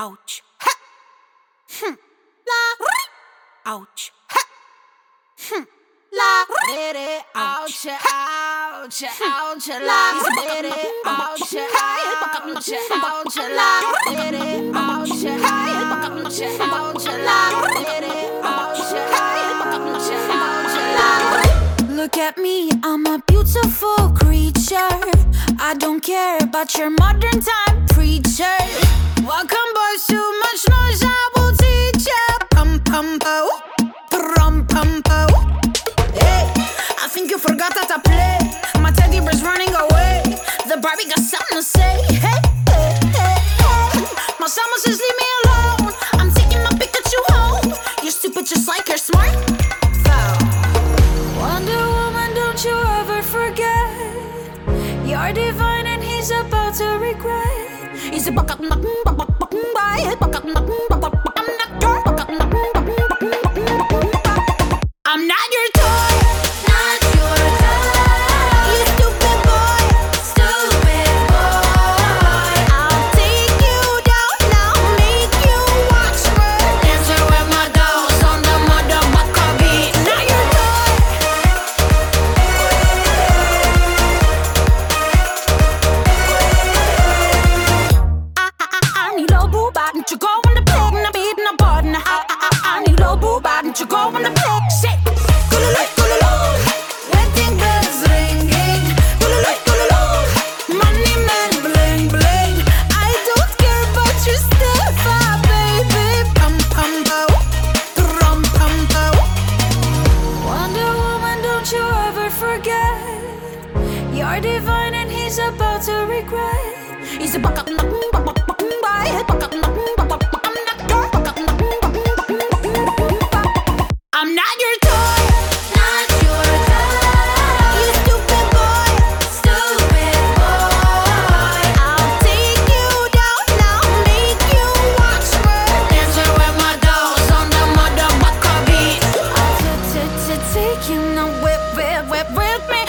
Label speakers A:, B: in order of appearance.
A: ouch, ha, hm, la, ouch, ha, hm, la, ri, hmm. ouch, ouch, ouch, la, ri, ouch, ouch, ouch, la, ri, ouch, ouch, ouch, la, ri, ouch, ouch, ouch, la.
B: Look at me, I'm a beautiful creature. I don't care about your modern time preacher. Welcome, that I play. My teddy bear's running away. The Barbie got something to say. Hey, hey, hey, hey. My Simon says leave me alone. I'm taking my Pikachu home. You're stupid just like you're smart. Wonder Woman, don't you ever forget. You're divine and he's about to regret. He's a buck up, knock, buck, buck, buck, buy, buck up, knock, buck, buck, buck, are divine and he's about to regret. He's a buck I'm not your toy. Taking a whip, whip, whip with me.